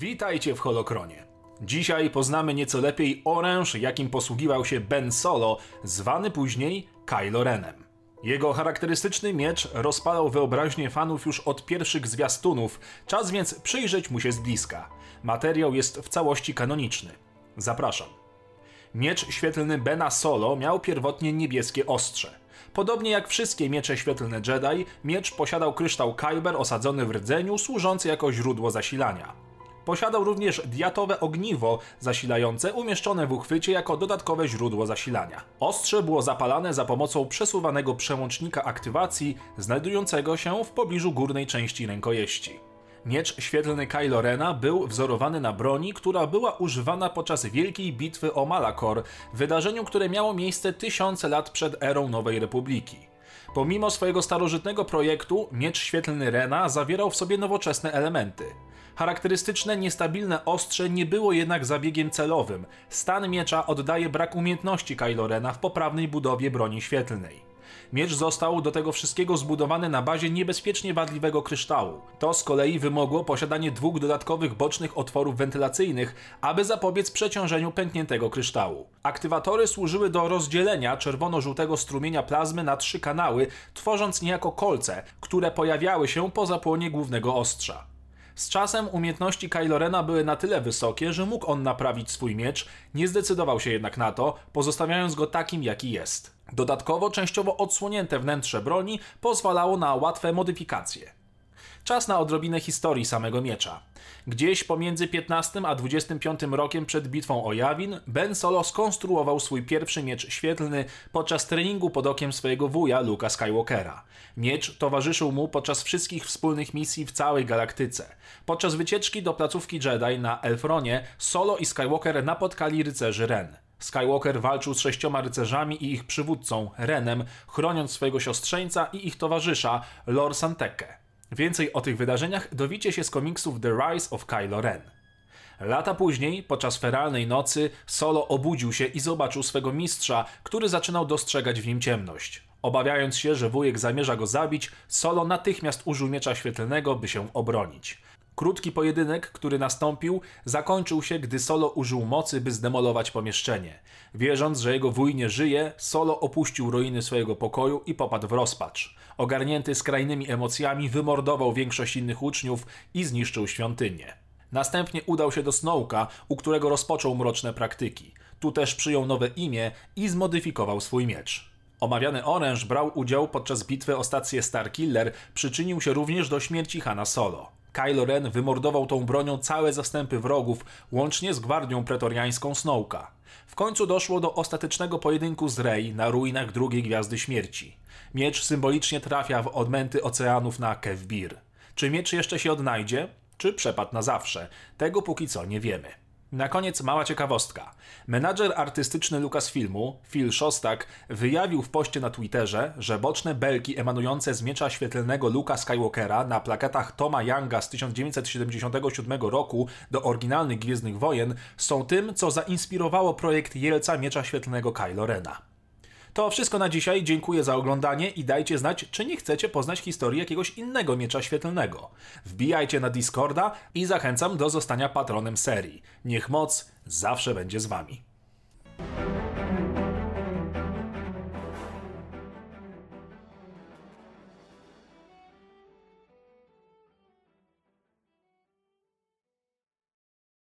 Witajcie w Holokronie. Dzisiaj poznamy nieco lepiej oręż, jakim posługiwał się Ben Solo, zwany później Kylo Renem. Jego charakterystyczny miecz rozpalał wyobraźnię fanów już od pierwszych zwiastunów, czas więc przyjrzeć mu się z bliska. Materiał jest w całości kanoniczny. Zapraszam. Miecz świetlny Bena Solo miał pierwotnie niebieskie ostrze. Podobnie jak wszystkie miecze świetlne Jedi, miecz posiadał kryształ Kyber osadzony w rdzeniu, służący jako źródło zasilania. Posiadał również diatowe ogniwo zasilające umieszczone w uchwycie jako dodatkowe źródło zasilania. Ostrze było zapalane za pomocą przesuwanego przełącznika aktywacji znajdującego się w pobliżu górnej części rękojeści. Miecz świetlny Kylo Rena był wzorowany na broni, która była używana podczas Wielkiej Bitwy o Malakor, wydarzeniu, które miało miejsce tysiące lat przed erą Nowej Republiki. Pomimo swojego starożytnego projektu, miecz świetlny Rena zawierał w sobie nowoczesne elementy. Charakterystyczne, niestabilne ostrze nie było jednak zabiegiem celowym. Stan miecza oddaje brak umiejętności Kylo Rena w poprawnej budowie broni świetlnej. Miecz został do tego wszystkiego zbudowany na bazie niebezpiecznie wadliwego kryształu. To z kolei wymogło posiadanie dwóch dodatkowych bocznych otworów wentylacyjnych, aby zapobiec przeciążeniu pękniętego kryształu. Aktywatory służyły do rozdzielenia czerwono-żółtego strumienia plazmy na trzy kanały, tworząc niejako kolce, które pojawiały się po zapłonie głównego ostrza. Z czasem umiejętności Kylo Rena były na tyle wysokie, że mógł on naprawić swój miecz, nie zdecydował się jednak na to, pozostawiając go takim jaki jest. Dodatkowo częściowo odsłonięte wnętrze broni pozwalało na łatwe modyfikacje. Czas na odrobinę historii samego miecza. Gdzieś pomiędzy 15 a 25 rokiem przed bitwą o Jawin, Ben Solo skonstruował swój pierwszy miecz świetlny podczas treningu pod okiem swojego wuja Luka Skywalkera. Miecz towarzyszył mu podczas wszystkich wspólnych misji w całej galaktyce. Podczas wycieczki do placówki Jedi na Elfronie Solo i Skywalker napotkali rycerzy Ren. Skywalker walczył z sześcioma rycerzami i ich przywódcą, Renem, chroniąc swojego siostrzeńca i ich towarzysza, Lor Santeke. Więcej o tych wydarzeniach dowicie się z komiksów The Rise of Kylo Ren. Lata później, podczas feralnej nocy, Solo obudził się i zobaczył swego mistrza, który zaczynał dostrzegać w nim ciemność. Obawiając się, że wujek zamierza go zabić, Solo natychmiast użył miecza świetlnego, by się obronić. Krótki pojedynek, który nastąpił, zakończył się, gdy Solo użył mocy, by zdemolować pomieszczenie. Wierząc, że jego wuj nie żyje, Solo opuścił ruiny swojego pokoju i popadł w rozpacz. Ogarnięty skrajnymi emocjami, wymordował większość innych uczniów i zniszczył świątynię. Następnie udał się do Snowka, u którego rozpoczął mroczne praktyki. Tu też przyjął nowe imię i zmodyfikował swój miecz. Omawiany oręż brał udział podczas bitwy o stację Starkiller, przyczynił się również do śmierci Hana Solo. Kylo Ren wymordował tą bronią całe zastępy wrogów, łącznie z gwardią pretoriańską Snowka. W końcu doszło do ostatecznego pojedynku z Rey na ruinach drugiej Gwiazdy Śmierci. Miecz symbolicznie trafia w odmęty oceanów na Kevbir. Czy miecz jeszcze się odnajdzie? Czy przepadł na zawsze? Tego póki co nie wiemy. Na koniec mała ciekawostka. Menadżer artystyczny Lucasfilmu, Phil Szostak, wyjawił w poście na Twitterze, że boczne belki emanujące z miecza świetlnego Luka Skywalkera na plakatach Toma Younga z 1977 roku do oryginalnych Gwiezdnych Wojen są tym, co zainspirowało projekt Jelca Miecza Świetlnego Kylo Rena. To wszystko na dzisiaj. Dziękuję za oglądanie i dajcie znać, czy nie chcecie poznać historii jakiegoś innego miecza świetlnego. Wbijajcie na Discorda i zachęcam do zostania patronem serii. Niech moc zawsze będzie z wami.